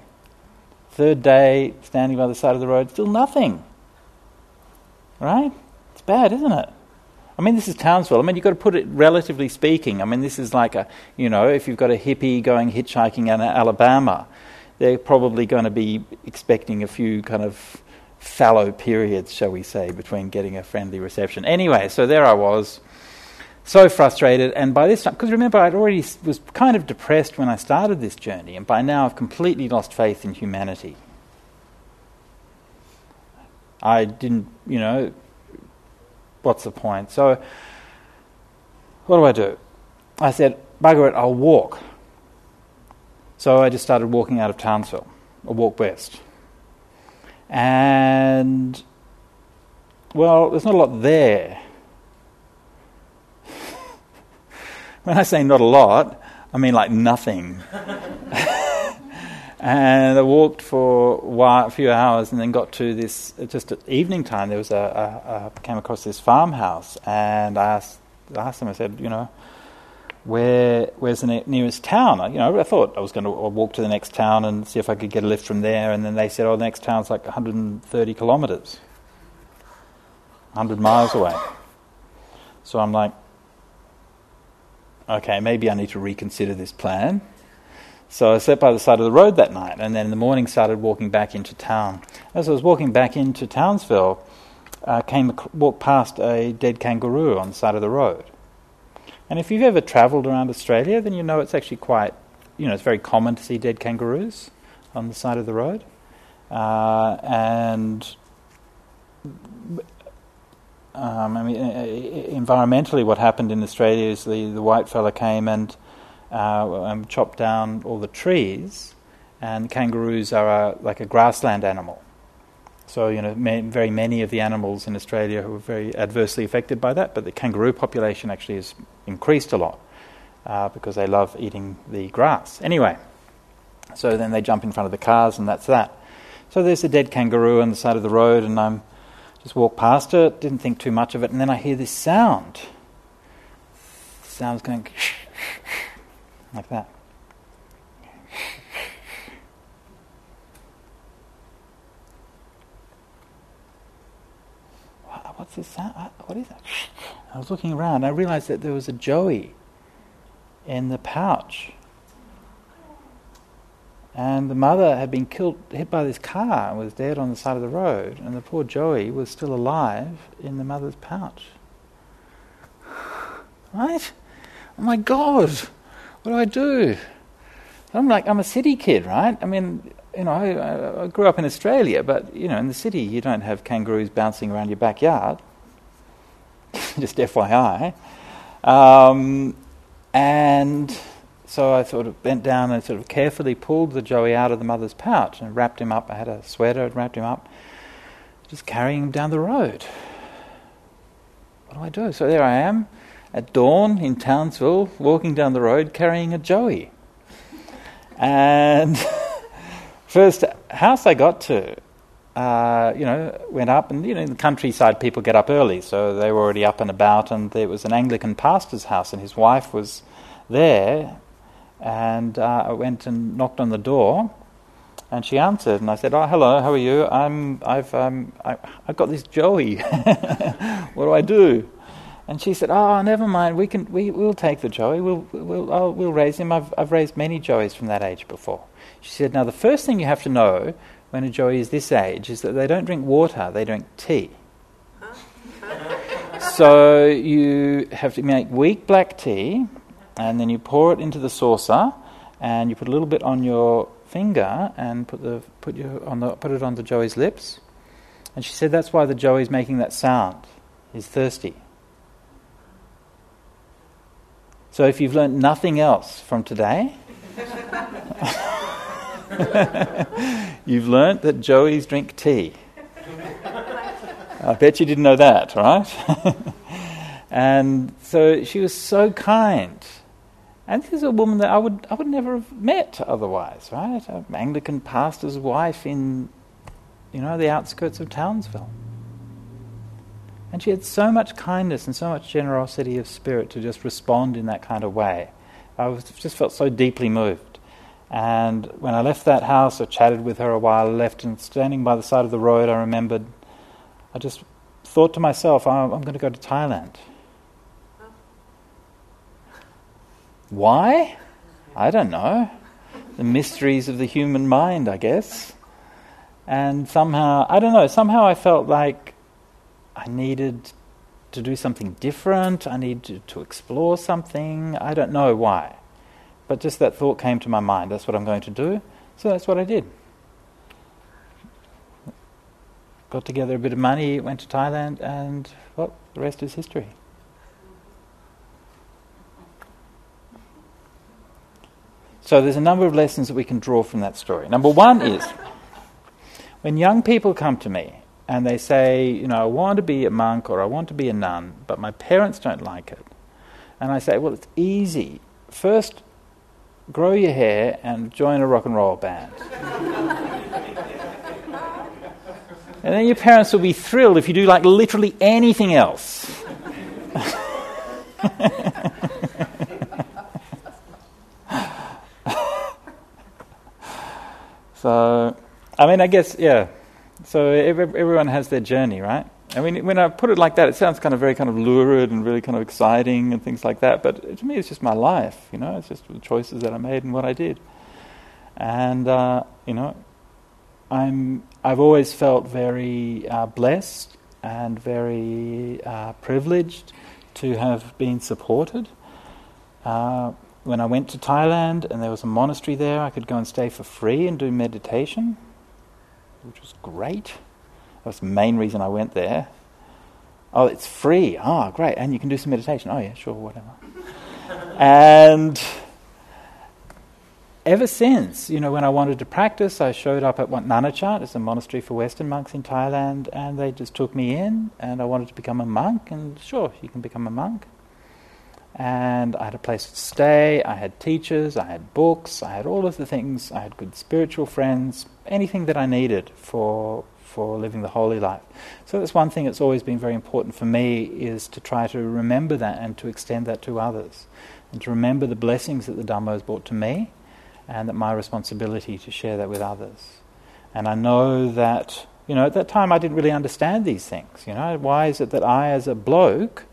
Third day, standing by the side of the road, still nothing. Right? Bad, isn't it? I mean, this is Townsville. I mean, you've got to put it relatively speaking. I mean, this is like a, you know, if you've got a hippie going hitchhiking in Alabama, they're probably going to be expecting a few kind of fallow periods, shall we say, between getting a friendly reception. Anyway, so there I was so frustrated. And by this time, because remember, I'd already was kind of depressed when I started this journey, and by now I've completely lost faith in humanity. I didn't, you know, what's the point? So, what do I do? I said, bugger it, I'll walk. So I just started walking out of Townsville, or walk west. And, well, there's not a lot there [laughs] When I say not a lot, I mean like nothing. [laughs] and I walked for a, few hours and then got to this, just at evening time, there was a, a, a came across this farmhouse and I asked, I asked them, I said, you know, where where's the ne- nearest town? You know, I thought I was going to walk to the next town and see if I could get a lift from there. And then they said, oh, the next town's like 130 kilometres, 100 miles away. So I'm like, okay, maybe I need to reconsider this plan. So I sat by the side of the road that night, and then in the morning started walking back into town. As I was walking back into Townsville, I uh, came walked past a dead kangaroo on the side of the road. And if you've ever travelled around Australia, then you know it's actually quite, you know, it's very common to see dead kangaroos on the side of the road. Uh, and um, I mean, environmentally, what happened in Australia is the, the white fella came and uh, um, chopped down all the trees, and kangaroos are a, like a grassland animal. So, you know, very many of the animals in Australia were very adversely affected by that, but the kangaroo population actually has increased a lot uh, because they love eating the grass. Anyway, so then they jump in front of the cars, and that's that. So there's a dead kangaroo on the side of the road, and I'm just walked past it, didn't think too much of it, and then I hear this sound. The sound's going like that. What's this sound? What is that? I was looking around I realized that there was a joey in the pouch and the mother had been killed, hit by this car, and was dead on the side of the road. And the poor Joey was still alive in the mother's pouch. Right? Oh my God! What do I do? I'm like, I'm a city kid, right? I mean, you know, I, I, grew up in Australia, but you know, in the city you don't have kangaroos bouncing around your backyard. [laughs] Just FYI. Um, and so I sort of bent down and sort of carefully pulled the Joey out of the mother's pouch and wrapped him up. I had a sweater and wrapped him up, just carrying him down the road. What do I do? So there I am at dawn in Townsville, walking down the road carrying a Joey. And [laughs] first house I got to, uh, you know, went up, and you know, in the countryside, people get up early, so they were already up and about. And there was an Anglican pastor's house, and his wife was there, and uh, I went and knocked on the door, and she answered, and I said, "Oh, hello, how are you? I'm, I've, um, I, have got this Joey. [laughs] what do I do?" And she said, "Oh, never mind. We can, we, we'll take the Joey. We'll, we'll, I'll, we'll raise him. I've, I've raised many Joeys from that age before." She said, "Now the first thing you have to know when a Joey is this age is that they don't drink water; they drink tea." [laughs] so you have to make weak black tea and then you pour it into the saucer, and you put a little bit on your finger and put the put your on the put it on the joey's lips. And she said that's why the joey's making that sound. He's thirsty. So if you've learned nothing else from today, [laughs] you've learned that joeys drink tea. I bet you didn't know that, right? [laughs] and so she was so kind. And this is a woman that I would, I would never have met otherwise, right? An Anglican pastor's wife in, you know, the outskirts of Townsville. And she had so much kindness and so much generosity of spirit to just respond in that kind of way. I was, just felt so deeply moved. And when I left that house, I chatted with her a while, left, and standing by the side of the road, I remembered I just thought to myself, I'm, I'm going to go to Thailand. Why? I don't know. The mysteries of the human mind, I guess. And somehow, I don't know, somehow I felt like I needed to do something different, I needed to, to explore something. I don't know why. But just that thought came to my mind. That's what I'm going to do. So that's what I did. got together a bit of money, went to Thailand, and well, the rest is history. So there's a number of lessons that we can draw from that story. Number one is when young people come to me and they say, you know, I want to be a monk or I want to be a nun, but my parents don't like it. And I say, well, it's easy. First, grow your hair and join a rock and roll band. [laughs] And then your parents will be thrilled if you do like literally anything else. [laughs] so, I mean, I guess, yeah. So every, everyone has their journey, right? I mean, when I put it like that, it sounds kind of very kind of lurid and really kind of exciting and things like that. But to me, it's just my life, you know. It's just the choices that I made and what I did. And uh, you know, I'm, I've always felt very uh, blessed and very uh, privileged to have been supported. Uh, when I went to Thailand and there was a monastery there, I could go and stay for free and do meditation, which was great. That was the main reason I went there. Oh, it's free. Ah, oh, great. And you can do some meditation. Oh, yeah, sure, whatever. [laughs] and ever since, you know, when I wanted to practice, I showed up at Wat Nanachat, it's a monastery for Western monks in Thailand, and they just took me in, and I wanted to become a monk, and sure, you can become a monk. And I had a place to stay, I had teachers, I had books, I had all of the things, I had good spiritual friends, anything that I needed for for living the holy life. So that's one thing that's always been very important for me is to try to remember that and to extend that to others. And to remember the blessings that the Dhamma has brought to me and that my responsibility to share that with others. And I know that, you know, at that time I didn't really understand these things. You know, why is it that I, as a bloke,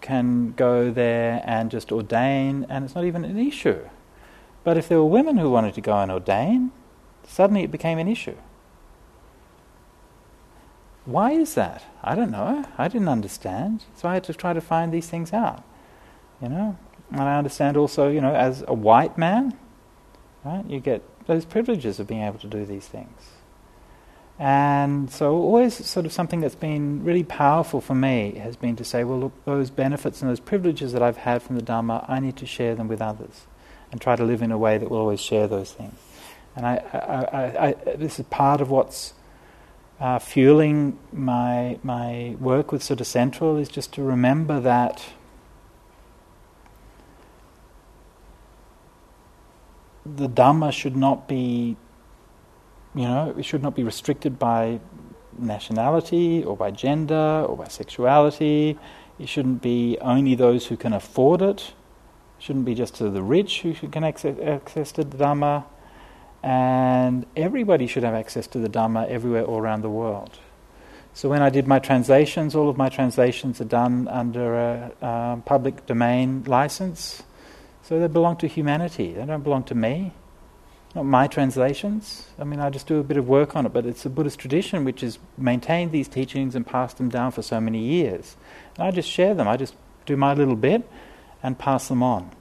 can go there and just ordain, and it's not even an issue? But if there were women who wanted to go and ordain, suddenly it became an issue. Why is that? I don't know. I didn't understand. So I had to try to find these things out. You know? And I understand also, you know, as a white man, Right? You get those privileges of being able to do these things. And so, always sort of something that's been really powerful for me has been to say, well, look, those benefits and those privileges that I've had from the Dharma, I need to share them with others and try to live in a way that will always share those things. And I, I, I, this is part of what's uh, fueling my, my work with SuttaCentral is just to remember that the Dhamma should not be, you know, it should not be restricted by nationality or by gender or by sexuality. It shouldn't be only those who can afford it. It shouldn't be just to the rich who can access, access to the Dhamma. And everybody should have access to the Dhamma everywhere all around the world. So when I did my translations, all of my translations are done under a, a public domain license. So they belong to humanity, they don't belong to me. Not my translations. I mean, I just do a bit of work on it, but it's a Buddhist tradition which has maintained these teachings and passed them down for so many years. And I just share them, I just do my little bit and pass them on.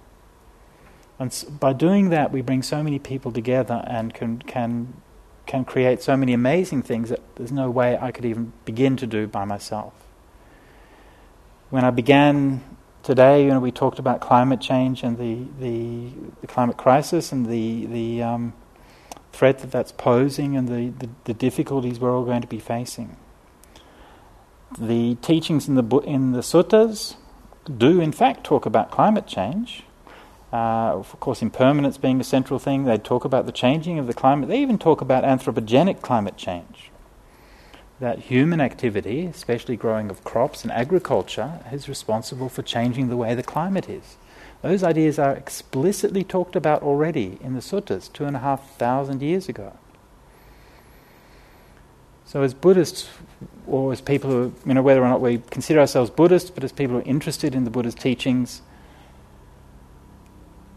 And by doing that, we bring so many people together and can, can, can create so many amazing things that there's no way I could even begin to do by myself. When I began today, you know, we talked about climate change and the, the, the climate crisis and the, the um, threat that that's posing and the, the, the, difficulties we're all going to be facing. The teachings in the, in the suttas do, in fact, talk about climate change uh, of course, impermanence being a central thing, they talk about the changing of the climate. They even talk about anthropogenic climate change. That human activity, especially growing of crops and agriculture, is responsible for changing the way the climate is. Those ideas are explicitly talked about already in the suttas two and a half thousand years ago. So, as Buddhists, or as people who, you know, whether or not we consider ourselves Buddhists, but as people who are interested in the Buddha's teachings,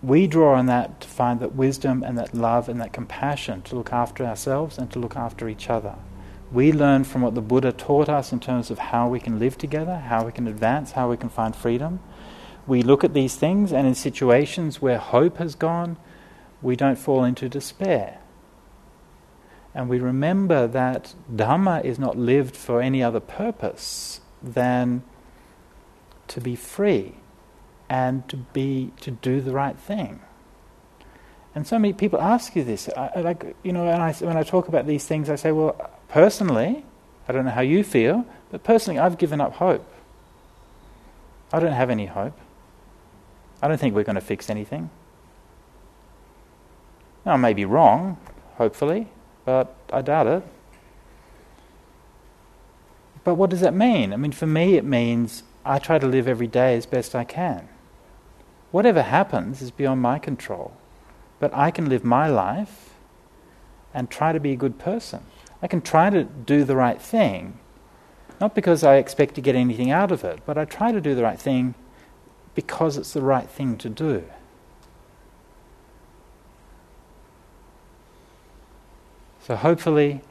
we draw on that to find that wisdom and that love and that compassion to look after ourselves and to look after each other. We learn from what the Buddha taught us in terms of how we can live together, how we can advance, how we can find freedom. We look at these things, and in situations where hope has gone, we don't fall into despair. And we remember that Dhamma is not lived for any other purpose than to be free and to be to do the right thing. And so many people ask you this. I, like you know, and I, when I talk about these things, I say, well, personally, I don't know how you feel, but personally, I've given up hope. I don't have any hope. I don't think we're going to fix anything. Now, I may be wrong, hopefully, but I doubt it. But what does that mean? I mean, for me, it means I try to live every day as best I can. Whatever happens is beyond my control. But I can live my life and try to be a good person. I can try to do the right thing, not because I expect to get anything out of it, but I try to do the right thing because it's the right thing to do. So hopefully,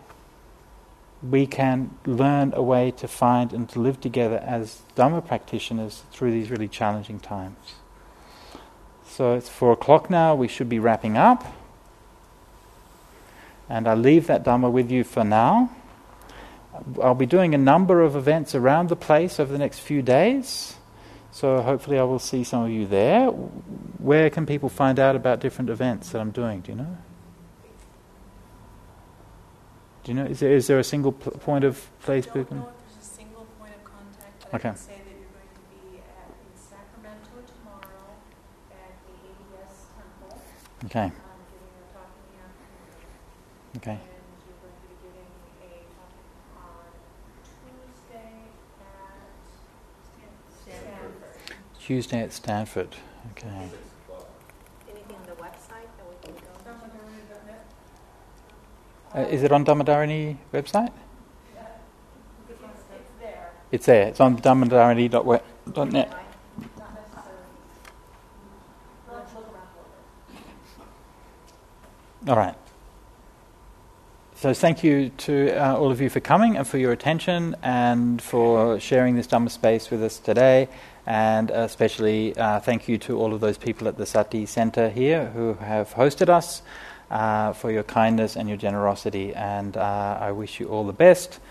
we can learn a way to find and to live together as Dhamma practitioners through these really challenging times. So it's four o'clock now, we should be wrapping up. And I leave that Dhamma with you for now. I'll be doing a number of events around the place over the next few days. So hopefully I will see some of you there. Where can people find out about different events that I'm doing? Do you know? Do you know? Is there, is there a single pl- point of place? I don't know if there's a single point of contact. okay. I can say that you're going to be at, in Sacramento tomorrow at the ADS Temple. Okay. Um, Okay. Tuesday at Stanford. Okay. Anything on the website that we can go? Uh, is it on Dhammadharini website? It's there. It's there. It's on dhammadharini.net. All right. So thank you to uh, all of you for coming and for your attention and for sharing this Dhamma space with us today. And especially uh, thank you to all of those people at the Sati Centre here who have hosted us uh, for your kindness and your generosity. And uh, I wish you all the best.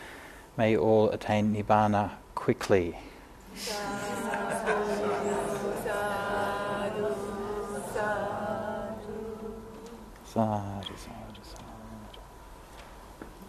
May you all attain Nibbana quickly. Sadhu.